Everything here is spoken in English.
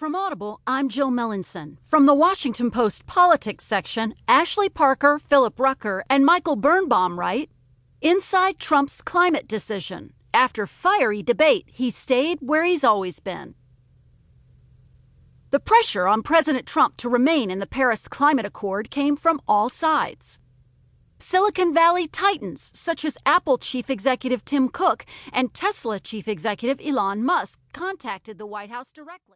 From Audible, I'm Jill Melancon. From the Washington Post politics section, Ashley Parker, Philip Rucker, and Michael Birnbaum write Inside Trump's climate decision. After fiery debate, he stayed where he's always been. The pressure on President Trump to remain in the Paris Climate Accord came from all sides. Silicon Valley titans such as Apple chief executive Tim Cook and Tesla chief executive Elon Musk contacted the White House directly.